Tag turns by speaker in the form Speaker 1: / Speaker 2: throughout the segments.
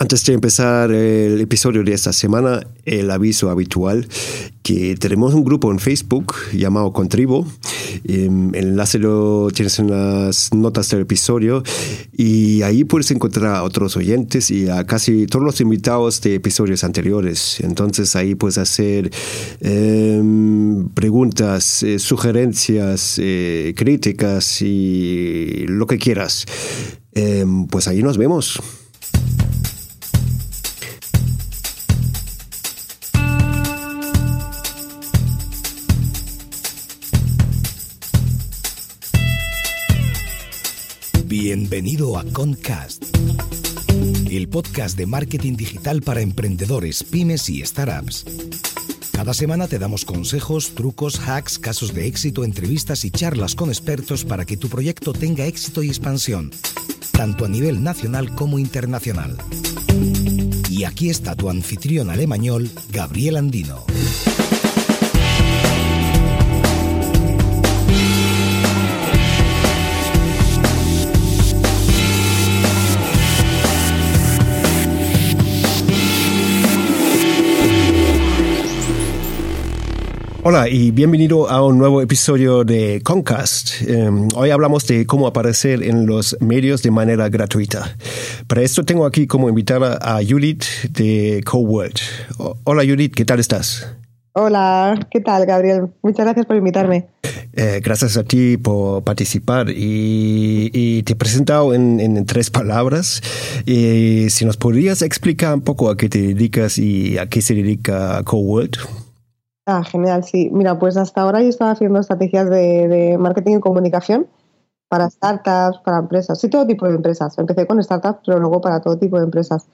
Speaker 1: Antes de empezar el episodio de esta semana, el aviso habitual que tenemos un grupo en Facebook llamado Contribo. Em, el enlace lo tienes en las notas del episodio y ahí puedes encontrar a otros oyentes y a casi todos los invitados de episodios anteriores. Entonces ahí puedes hacer em, preguntas, eh, sugerencias, eh, críticas y lo que quieras. Em, pues ahí nos vemos.
Speaker 2: Bienvenido a Concast, el podcast de marketing digital para emprendedores, pymes y startups. Cada semana te damos consejos, trucos, hacks, casos de éxito, entrevistas y charlas con expertos para que tu proyecto tenga éxito y expansión, tanto a nivel nacional como internacional. Y aquí está tu anfitrión alemañol, Gabriel Andino.
Speaker 1: Hola y bienvenido a un nuevo episodio de Concast. Um, hoy hablamos de cómo aparecer en los medios de manera gratuita. Para esto tengo aquí como invitada a Judith de CoWord. Hola Judith, ¿qué tal estás?
Speaker 3: Hola, ¿qué tal Gabriel? Muchas gracias por invitarme.
Speaker 1: Eh, gracias a ti por participar y, y te he presentado en, en, tres palabras. Y si nos podrías explicar un poco a qué te dedicas y a qué se dedica CoWord.
Speaker 3: Ah, genial, sí. Mira, pues hasta ahora yo estaba haciendo estrategias de, marketing y comunicación para startups, para empresas, sí, todo tipo de empresas. Empecé con startups, pero luego para todo tipo de empresas.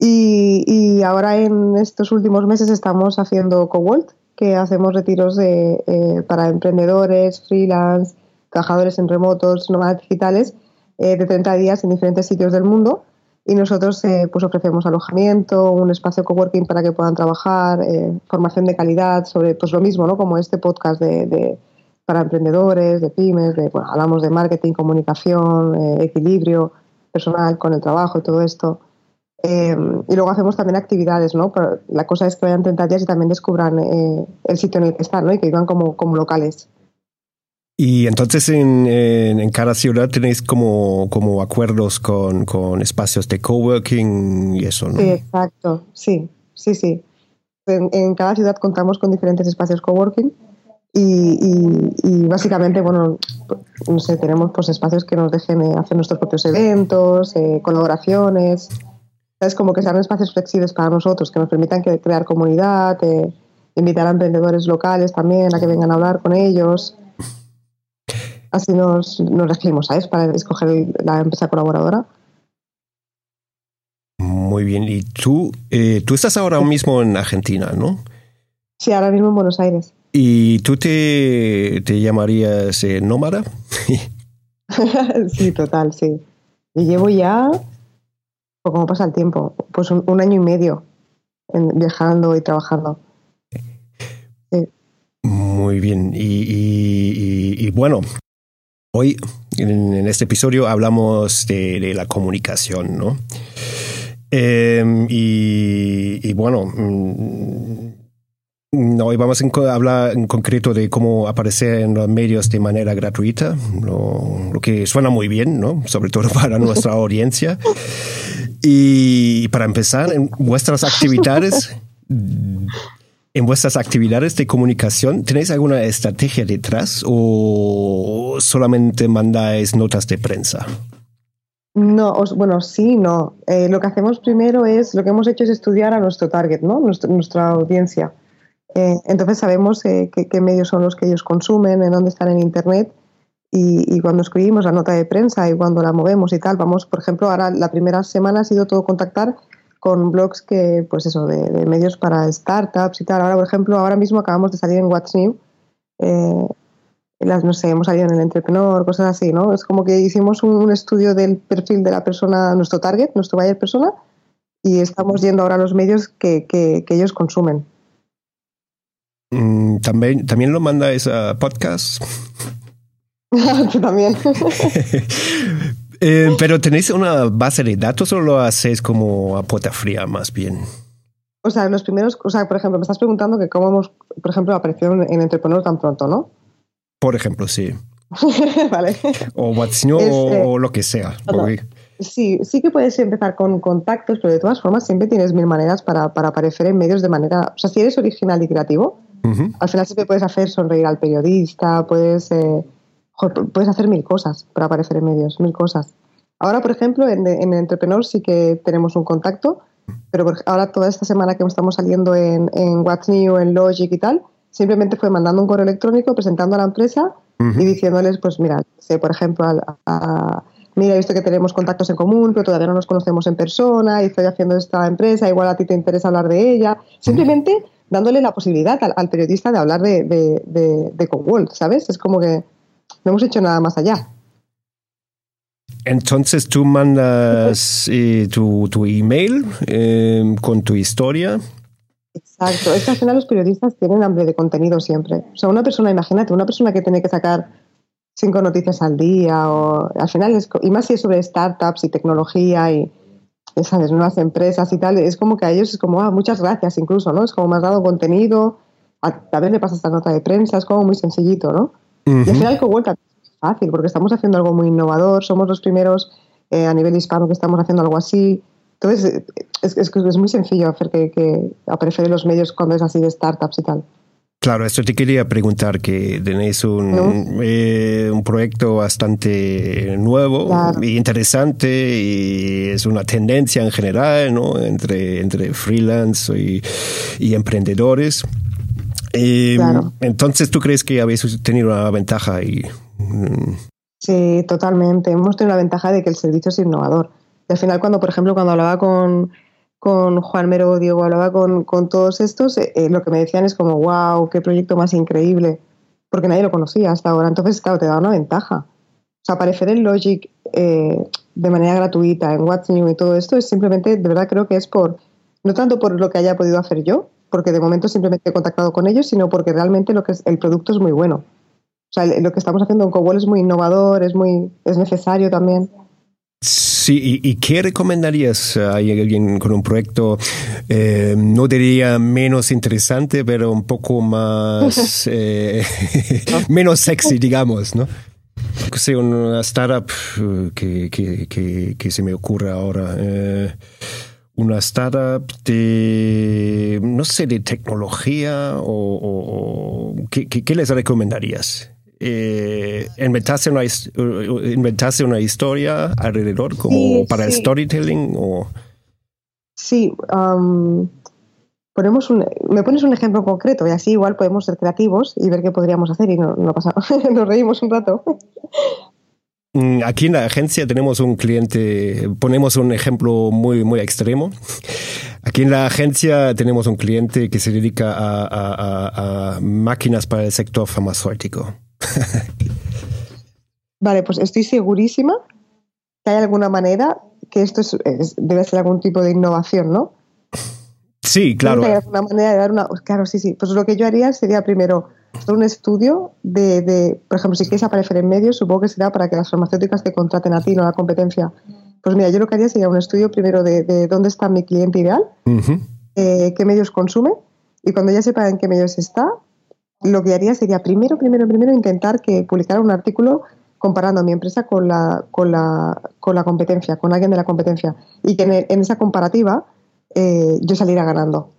Speaker 3: Y, ahora en estos últimos meses estamos haciendo Coworld, que hacemos retiros de, eh, para emprendedores, freelance, trabajadores en remotos, nómadas digitales, eh, de 30 días en diferentes sitios del mundo y nosotros eh, pues ofrecemos alojamiento, un espacio coworking para que puedan trabajar, eh, formación de calidad sobre pues lo mismo, ¿no? Como este podcast de, para emprendedores, de pymes, de, bueno, hablamos de marketing, comunicación, eh, equilibrio personal con el trabajo y todo esto. y luego hacemos también actividades, ¿no? Pero la cosa es que vayan 30 días y también descubran el sitio en el que están, ¿no? Y que vivan como, como locales.
Speaker 1: Y entonces en, en, cada ciudad tenéis como, como acuerdos con, con, espacios de coworking y eso, ¿no?
Speaker 3: Sí, exacto, sí, sí, sí. En, cada ciudad contamos con diferentes espacios coworking y, y, y, básicamente, bueno, no sé, tenemos pues espacios que nos dejen eh, hacer nuestros propios eventos, eh, colaboraciones, es como que sean espacios flexibles para nosotros, que nos permitan crear comunidad, eh, invitar a emprendedores locales también a que vengan a hablar con ellos así nos, nos regimos, ¿sabes? Para escoger la empresa colaboradora.
Speaker 1: Muy bien, y tú, eh, tú estás ahora mismo en Argentina, ¿no?
Speaker 3: Sí, ahora mismo en Buenos Aires.
Speaker 1: ¿Y tú te, te llamarías eh, nómada?
Speaker 3: sí, total, sí. Y llevo ya, o cómo pasa el tiempo, pues un, año y medio viajando y trabajando.
Speaker 1: Sí. Muy bien, y bueno, Hoy, en, este episodio, hablamos de, la comunicación, ¿no? Em, y, bueno, mm, hoy vamos a hablar en concreto de cómo aparecer en los medios de manera gratuita, lo, lo que suena muy bien, ¿no? Sobre todo para nuestra audiencia. Y para empezar, en vuestras actividades en vuestras actividades de comunicación, ¿tenéis alguna estrategia detrás o solamente mandáis notas de prensa?
Speaker 3: No, bueno, sí, no. Eh, lo que hacemos primero es, lo que hemos hecho es estudiar a nuestro target, ¿no? nuestra audiencia. Eh, entonces sabemos eh, qué, medios son los que ellos consumen, en dónde están en Internet y, cuando escribimos la nota de prensa y cuando la movemos y tal, vamos, por ejemplo, ahora la primera semana ha sido todo contactar con blogs que, pues eso, de, medios para startups y tal. Ahora, por ejemplo, ahora mismo acabamos de salir en What's New. Eh, las, no sé, hemos salido en el entrepreneur, cosas así, ¿no? Es como que hicimos un, estudio del perfil de la persona, nuestro target, nuestro buyer persona, y estamos yendo ahora a los medios que, que, ellos consumen.
Speaker 1: Mm, ¿También, ¿También lo mandáis a podcast?
Speaker 3: también.
Speaker 1: Eh, pero tenéis una base de datos o lo hacéis como a puerta fría más bien?
Speaker 3: O sea, los primeros, o sea, por ejemplo, me estás preguntando que cómo hemos, por ejemplo, aparecido en Entrepreneur tan pronto, ¿no?
Speaker 1: Por ejemplo, sí.
Speaker 3: vale.
Speaker 1: O What's New o, lo que sea.
Speaker 3: Sí, sí que puedes empezar con contactos, pero de todas formas siempre tienes mil maneras para, para aparecer en medios de manera... O sea, si eres original y creativo, al final siempre puedes hacer sonreír al periodista, puedes... Eh, puedes hacer mil cosas para aparecer en medios, mil cosas. Ahora, por ejemplo, en, en Entrepreneur sí que tenemos un contacto, pero ahora toda esta semana que estamos saliendo en, en What's New, en Logic y tal, simplemente fue mandando un correo electrónico presentando a la empresa y diciéndoles, pues mira, sé, por ejemplo, a, mira, he visto que tenemos contactos en común, pero todavía no nos conocemos en persona y estoy haciendo esta empresa, igual a ti te interesa hablar de ella. Simplemente dándole la posibilidad al, periodista de hablar de, de, de, de ¿sabes? Es como que no hemos hecho nada más allá.
Speaker 1: Entonces tú mandas eh, tu, tu, email eh, con tu historia.
Speaker 3: Exacto, es que al final los periodistas tienen hambre de contenido siempre. O sea, una persona, imagínate, una persona que tiene que sacar cinco noticias al día, o al final, es, y más si es sobre startups y tecnología y, ¿sabes? Nuevas empresas y tal, es como que a ellos es como, ah, muchas gracias incluso, ¿no? Es como me has dado contenido, a, a ver le pasa esta nota de prensa, es como muy sencillito, ¿no? Y al final Cowork es fácil, porque estamos haciendo algo muy innovador, somos los primeros eh, a nivel hispano que estamos haciendo algo así. Entonces, es, es, es muy sencillo hacer que, que aparecer en los medios cuando es así de startups y tal.
Speaker 1: Claro, esto te quería preguntar, que tenéis un, eh, un proyecto bastante nuevo y interesante y es una tendencia en general, ¿no? Entre, entre freelance y, y emprendedores. Eh, entonces, ¿tú crees que habéis tenido una ventaja ahí?
Speaker 3: Sí, totalmente. Hemos tenido la ventaja de que el servicio es innovador. Y al final, cuando, por ejemplo, cuando hablaba con, con Juan Merodio, hablaba con, con todos estos, eh, eh, lo que me decían es como, wow, qué proyecto más increíble, porque nadie lo conocía hasta ahora. Entonces, claro, te da una ventaja. O sea, aparecer en Logic de manera gratuita, en What's New y todo esto, es simplemente, de verdad creo que es por, no tanto por lo que haya podido hacer yo, porque de momento simplemente he contactado con ellos, sino porque realmente lo que es, el producto es muy bueno. O sea, lo que estamos haciendo en Cobol es muy innovador, es muy es necesario también.
Speaker 1: Sí, ¿y, qué recomendarías a alguien con un proyecto, eh, no diría menos interesante, pero un poco más, eh, menos sexy, digamos, ¿no? Sí, una startup eh, que, que, que, que se me ocurre ahora. Eh, una startup de, no sé, de tecnología o, ¿qué, les recomendarías? Eh, inventarse, una, inventarse una historia alrededor como para el storytelling o...
Speaker 3: Sí, ponemos un, me pones un ejemplo concreto y así igual podemos ser creativos y ver qué podríamos hacer y no, no pasa, nos reímos un rato.
Speaker 1: Mm, aquí en la agencia tenemos un cliente, ponemos un ejemplo muy, muy extremo. Aquí en la agencia tenemos un cliente que se dedica a, máquinas para el sector farmacéutico.
Speaker 3: vale, pues estoy segurísima que hay alguna manera que esto debe ser algún tipo de innovación, ¿no?
Speaker 1: Sí, claro.
Speaker 3: Hay alguna manera de dar una. Claro, sí, sí. Pues lo que yo haría sería primero un estudio de, por ejemplo, si quieres aparecer en medios, supongo que será para que las farmacéuticas te contraten a ti, no a la competencia. Pues mira, yo lo que haría sería un estudio primero de, dónde está mi cliente ideal, eh, qué medios consume, y cuando ya sepa en qué medios está, lo que haría sería primero, primero, primero intentar que publicara un artículo comparando a mi empresa con la, con la, con la competencia, con alguien de la competencia, y que en, esa comparativa eh, yo saliera ganando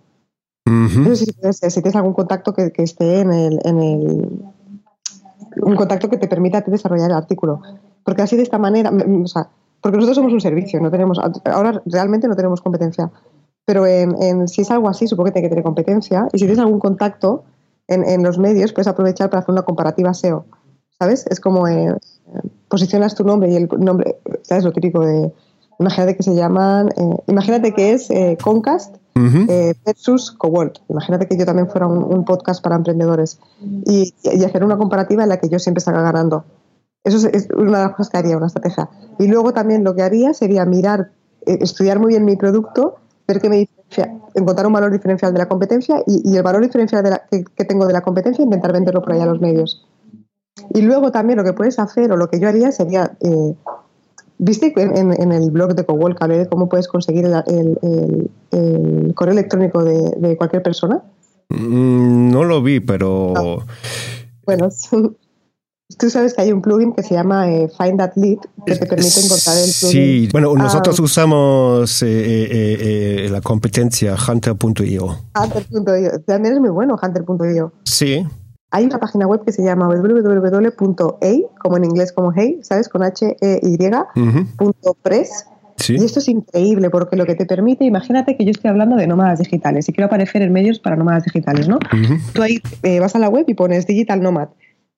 Speaker 3: si, tienes, algún contacto que, esté en el, en el, un contacto que te permita desarrollar el artículo. Porque así de esta manera, o sea, porque nosotros somos un servicio, no tenemos, ahora realmente no tenemos competencia. Pero en, si es algo así, supongo que tiene que tener competencia. Y si tienes algún contacto en, en los medios, puedes aprovechar para hacer una comparativa SEO. ¿Sabes? Es como eh, posicionas tu nombre y el nombre, ¿sabes? Lo típico de imagínate que se llaman, eh, imagínate que es eh, Concast versus Coworld. Imagínate que yo también fuera un, podcast para emprendedores y, hacer una comparativa en la que yo siempre salga ganando. Eso es, una de las cosas que haría, una estrategia. Y luego también lo que haría sería mirar, estudiar muy bien mi producto, ver qué me diferencia, encontrar un valor diferencial de la competencia y, el valor diferencial que, tengo de la competencia, intentar venderlo por ahí a los medios. Y luego también lo que puedes hacer o lo que yo haría sería, eh, ¿viste en, el blog de que hablé de cómo puedes conseguir el, correo electrónico de, cualquier persona?
Speaker 1: Mm, no lo vi, pero...
Speaker 3: Bueno, Tú sabes que hay un plugin que se llama eh, Find That Lead que te permite encontrar el plugin.
Speaker 1: Sí, bueno, nosotros ah. usamos eh, la competencia hunter.io.
Speaker 3: Hunter.io. También es muy bueno Hunter.io.
Speaker 1: Sí.
Speaker 3: Hay una página web que se llama www.hey, como en inglés como hey, ¿sabes? Con H-E-Y, press. Y esto es increíble porque lo que te permite, imagínate que yo estoy hablando de nómadas digitales y quiero aparecer en medios para nómadas digitales, ¿no? Tú ahí eh, vas a la web y pones Digital Nomad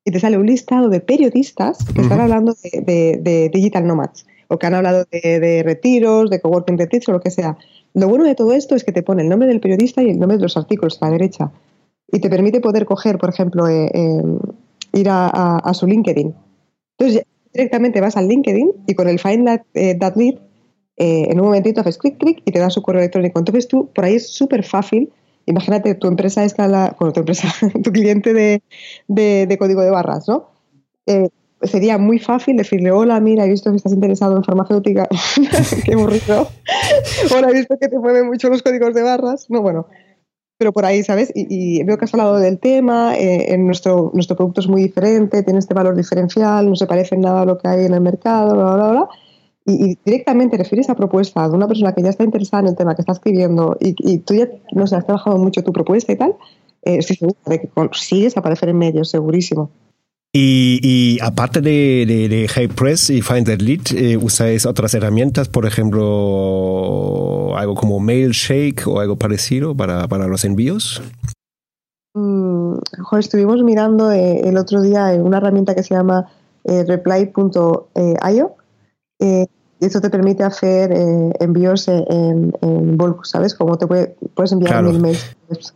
Speaker 3: y te sale un listado de periodistas que están hablando de, Digital Nomads o que han hablado de, retiros, de coworking retreats o lo que sea. Lo bueno de todo esto es que te pone el nombre del periodista y el nombre de los artículos a la derecha y te permite poder coger, por ejemplo, eh, em, ir a, su LinkedIn. Entonces, directamente vas al LinkedIn y con el Find That, eh, Lead, eh, en un momentito haces clic, clic y te da su correo electrónico. Entonces, tú, por ahí es súper fácil. Imagínate, tu empresa está la, tu empresa, tu cliente de, código de barras, ¿no? sería muy fácil decirle, hola, mira, he visto que estás interesado en farmacéutica, qué aburrido. hola, he visto que te mueven mucho los códigos de barras. No, bueno, pero por ahí, ¿sabes? Y, veo que has hablado del tema, eh, en nuestro, nuestro producto es muy diferente, tiene este valor diferencial, no se parece en nada a lo que hay en el mercado, bla, bla, bla. Y, directamente refieres a propuesta de una persona que ya está interesada en el tema que está escribiendo y, tú ya, no sé, has trabajado mucho tu propuesta y tal, eh, estoy segura de que consigues aparecer en medios, segurísimo.
Speaker 1: Y, aparte de, de, Hey Press y Finder Lead, eh, ¿usáis otras herramientas? Por ejemplo, algo como Mailshake o algo parecido para, para los envíos.
Speaker 3: Mm, estuvimos mirando eh, el otro día una herramienta que se llama eh, reply.io. y esto te permite hacer envíos en, en, bulk, ¿sabes? Como te puedes enviar mil mails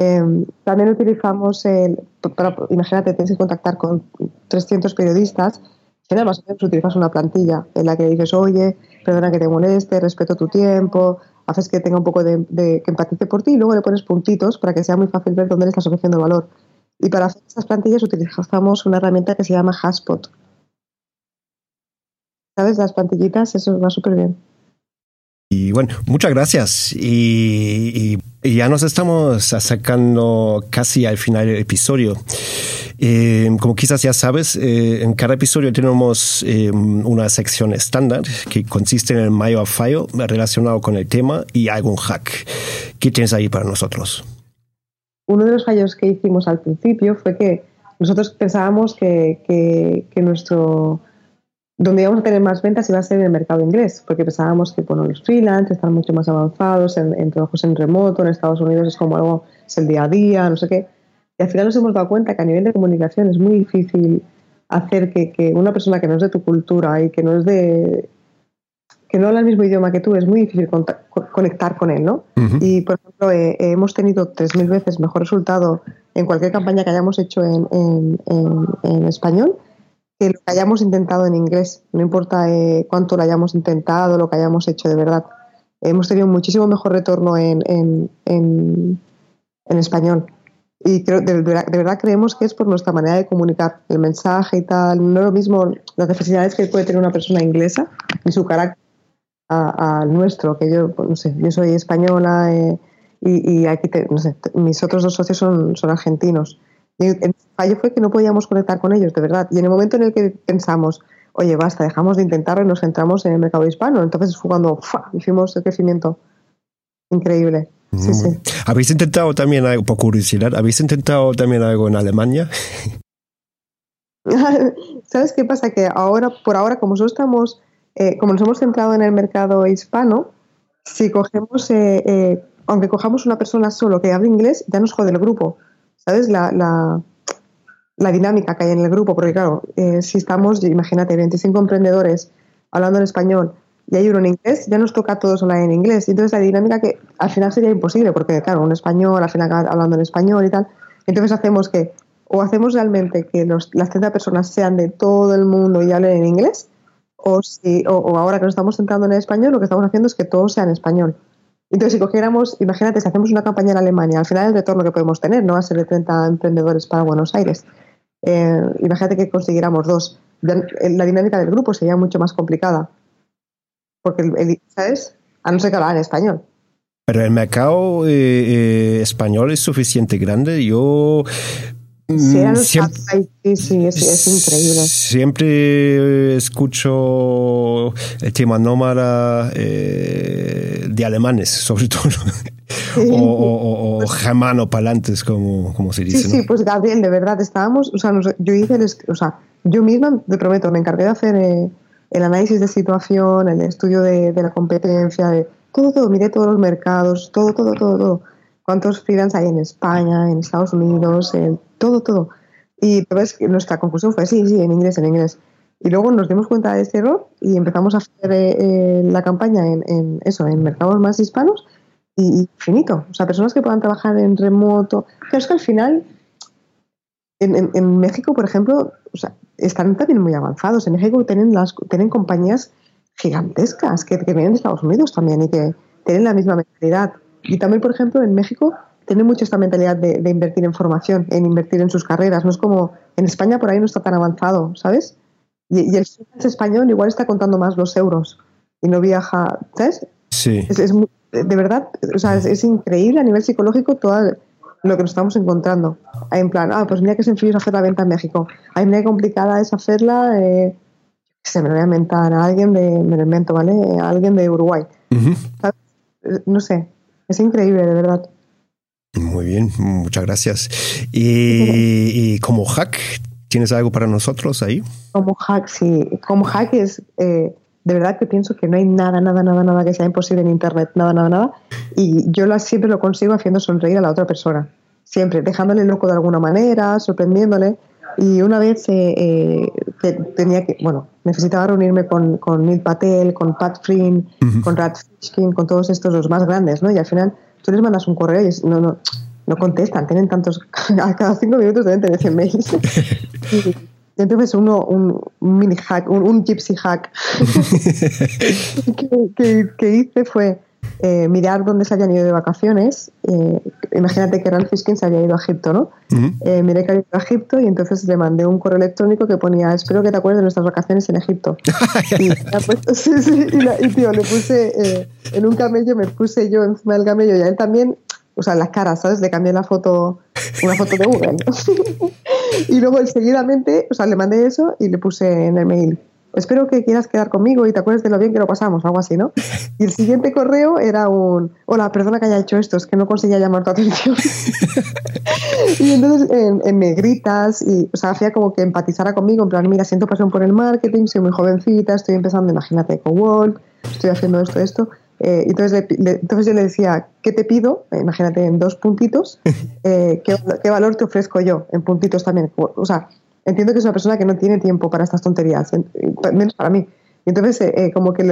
Speaker 3: Em, también utilizamos el, para, imagínate, tienes que contactar con 300 periodistas, general más o menos utilizas una plantilla en la que dices, oye, perdona que te moleste, respeto tu tiempo, haces que tenga un poco de, que empatice por ti y luego le pones puntitos para que sea muy fácil ver dónde le estás ofreciendo valor. Y para hacer estas plantillas utilizamos una herramienta que se llama Haspot. ¿Sabes? Las plantillitas, eso va súper bien.
Speaker 1: Y bueno, muchas gracias. Y, ya nos estamos acercando casi al final del episodio. Eh, como quizás ya sabes, eh, en cada episodio tenemos eh, una sección estándar que consiste en el mayo a fallo relacionado con el tema y algún hack. ¿Qué tienes ahí para nosotros?
Speaker 3: Uno de los fallos que hicimos al principio fue que nosotros pensábamos que, que nuestro donde íbamos a tener más ventas iba a ser en el mercado inglés, porque pensábamos que bueno, los freelance están mucho más avanzados en, trabajos en remoto, en Estados Unidos es como algo, es el día a día, no sé qué. Y al final nos hemos dado cuenta que a nivel de comunicación es muy difícil hacer que, que una persona que no es de tu cultura y que no es de que no habla el mismo idioma que tú, es muy difícil conectar con él, ¿no? Y, por ejemplo, eh, hemos tenido 3.000 veces mejor resultado en cualquier campaña que hayamos hecho en, en, en español que lo hayamos intentado en inglés, no importa eh, cuánto lo hayamos intentado, lo que hayamos hecho de verdad. Hemos tenido muchísimo mejor retorno en, en, en, español. Y creo, de, verdad creemos que es por nuestra manera de comunicar el mensaje y tal. No es lo mismo las necesidades que puede tener una persona inglesa y su carácter al nuestro, que yo, pues, no sé, yo soy española eh, y, aquí, no sé, mis otros dos socios son, son argentinos fallo fue que no podíamos conectar con ellos, de verdad. Y en el momento en el que pensamos, oye, basta, dejamos de intentarlo y nos centramos en el mercado hispano, entonces fue cuando hicimos el crecimiento increíble. Sí, sí.
Speaker 1: ¿Habéis intentado también algo, por curiosidad, habéis intentado también algo en Alemania?
Speaker 3: ¿Sabes qué pasa? Que ahora, por ahora, como nosotros estamos, eh, como nos hemos centrado en el mercado hispano, si cogemos, eh, eh, aunque cojamos una persona solo que hable inglés, ya nos jode el grupo. ¿sabes? La, la, dinámica que hay en el grupo, porque claro, eh, si estamos, imagínate, 25 emprendedores hablando en español y hay uno en inglés, ya nos toca a todos hablar en inglés. Y entonces la dinámica que al final sería imposible, porque claro, un español al final hablando en español y tal. Entonces hacemos que, o hacemos realmente que los, las 30 personas sean de todo el mundo y hablen en inglés, o, si, o, ahora que nos estamos centrando en el español, lo que estamos haciendo es que todos sean español. Entonces, si cogiéramos, imagínate, si hacemos una campaña en Alemania, al final el retorno que podemos tener no va a ser de 30 emprendedores para Buenos Aires. Eh, imagínate que consiguiéramos dos. La dinámica del grupo sería mucho más complicada. Porque, el, ¿sabes? A no ser que hablar en español.
Speaker 1: Pero el mercado eh, eh, español es suficiente grande. Yo
Speaker 3: siempre, sí, es, increíble.
Speaker 1: Siempre escucho el tema nómada eh, de alemanes, sobre todo. o, o, germano palantes, como, como se dice.
Speaker 3: Sí, sí, pues Gabriel, de verdad, estábamos, o sea, yo hice, o sea, yo misma, te prometo, me encargué de hacer eh, el análisis de situación, el estudio de, de la competencia, de todo, todo, miré todos los mercados, todo, todo, todo, todo cuántos freelance hay en España, en Estados Unidos, en todo, todo. Y que nuestra conclusión fue sí, sí, en inglés, en inglés. Y luego nos dimos cuenta de este error y empezamos a hacer eh, eh, la campaña en, eso, en mercados más hispanos y, finito. O sea, personas que puedan trabajar en remoto. Pero es que al final, en, México, por ejemplo, o sea, están también muy avanzados. En México tienen, las, tienen compañías gigantescas que, que vienen de Estados Unidos también y que tienen la misma mentalidad. Y también, por ejemplo, en México tiene mucho esta mentalidad de, invertir en formación, en invertir en sus carreras. No es como en España por ahí no está tan avanzado, ¿sabes? Y, el español igual está contando más los euros y no viaja, ¿sabes?
Speaker 1: Sí.
Speaker 3: Es, de verdad, o sea, es, increíble a nivel psicológico todo lo que nos estamos encontrando. En plan, ah, pues mira que sencillo es hacer la venta en México. Ay, mira qué complicada es hacerla. Eh, se me lo voy a inventar a alguien de, me lo invento, ¿vale? A alguien de Uruguay. No sé, es increíble, de verdad.
Speaker 1: Muy bien, muchas gracias. Y, como hack, ¿tienes algo para nosotros ahí?
Speaker 3: Como hack, sí. Como hack es, eh, de verdad que pienso que no hay nada, nada, nada, nada que sea imposible en Internet, nada, nada, nada. Y yo siempre lo consigo haciendo sonreír a la otra persona. Siempre, dejándole loco de alguna manera, sorprendiéndole. Y una vez eh, eh, tenía que, bueno, necesitaba reunirme con, con Neil Patel, con Pat Flynn, con Rad Fishkin, con todos estos los más grandes, ¿no? Y al final tú les mandas un correo y no, no, no contestan, tienen tantos, a cada cinco minutos deben tener 100 mails. y, entonces uno, un, mini hack, un, gypsy hack que, que hice fue eh, mirar dónde se hayan ido de vacaciones. Eh, imagínate que Ralph Fiskin se había ido a Egipto, ¿no? Eh, miré que había ido a Egipto y entonces le mandé un correo electrónico que ponía, espero que te acuerdes de nuestras vacaciones en Egipto. y, sí, sí, y, tío, le puse en un camello, me puse yo encima del camello y a él también, o sea, las caras, ¿sabes? Le cambié la foto, una foto de Google. y luego seguidamente, o sea, le mandé eso y le puse en el mail espero que quieras quedar conmigo y te acuerdes de lo bien que lo pasamos, algo así, ¿no? Y el siguiente correo era un, hola, perdona que haya hecho esto, es que no conseguía llamar tu atención. y entonces en, negritas, y, o sea, hacía como que empatizara conmigo, en plan, mira, siento pasión por el marketing, soy muy jovencita, estoy empezando, imagínate, con Walt, estoy haciendo esto, esto. Eh, entonces, entonces yo le decía, ¿qué te pido? Eh, imagínate, en dos puntitos, eh, ¿qué, ¿qué, valor te ofrezco yo? En puntitos también. O sea, entiendo que es una persona que no tiene tiempo para estas tonterías, menos para mí. Y entonces, eh, eh, como que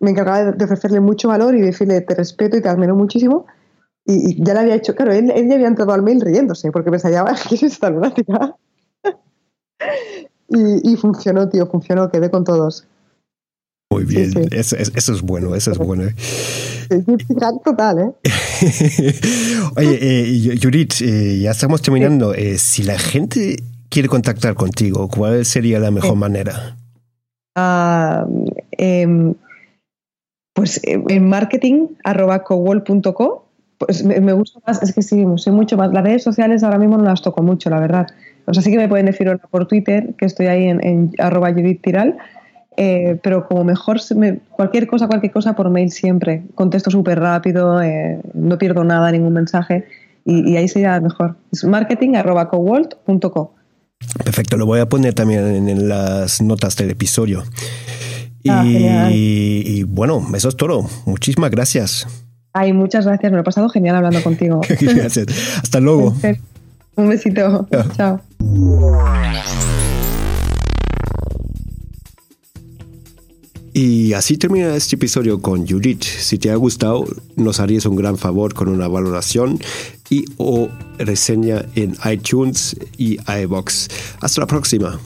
Speaker 3: me encargaba de ofrecerle mucho valor y decirle, te respeto y te admiro muchísimo. Y, ya le había hecho, claro, él, él, ya había entrado al mail riéndose, porque pensaba, ¿qué es esta lunática? y, y funcionó, tío, funcionó, quedé con todos.
Speaker 1: Muy bien, Eso, eso, es bueno, eso es bueno.
Speaker 3: total, ¿eh?
Speaker 1: Oye, eh, Judith, eh, ya estamos terminando. Eh, si la gente quiere contactar contigo, ¿cuál sería la mejor manera?
Speaker 3: Ah, em, pues eh, en marketing arroba pues me, gusta más, es que sí, sé mucho más. Las redes sociales ahora mismo no las toco mucho, la verdad. O sea, sí que me pueden decir por Twitter, que estoy ahí en, en arroba Judith Tiral, eh, pero como mejor, cualquier cosa, cualquier cosa por mail siempre. Contesto súper rápido, eh, no pierdo nada, ningún mensaje, y, ahí sería mejor. Es marketing arroba
Speaker 1: Perfecto, lo voy a poner también en las notas del episodio. Ah, y, bueno, eso es todo. Muchísimas gracias.
Speaker 3: Ay, muchas gracias. Me lo he pasado genial hablando contigo.
Speaker 1: gracias. Hasta luego.
Speaker 3: Un besito. Chao.
Speaker 1: Y así termina este episodio con Judith. Si te ha gustado, nos harías un gran favor con una valoración y o reseña en iTunes y iBox. Hasta la próxima.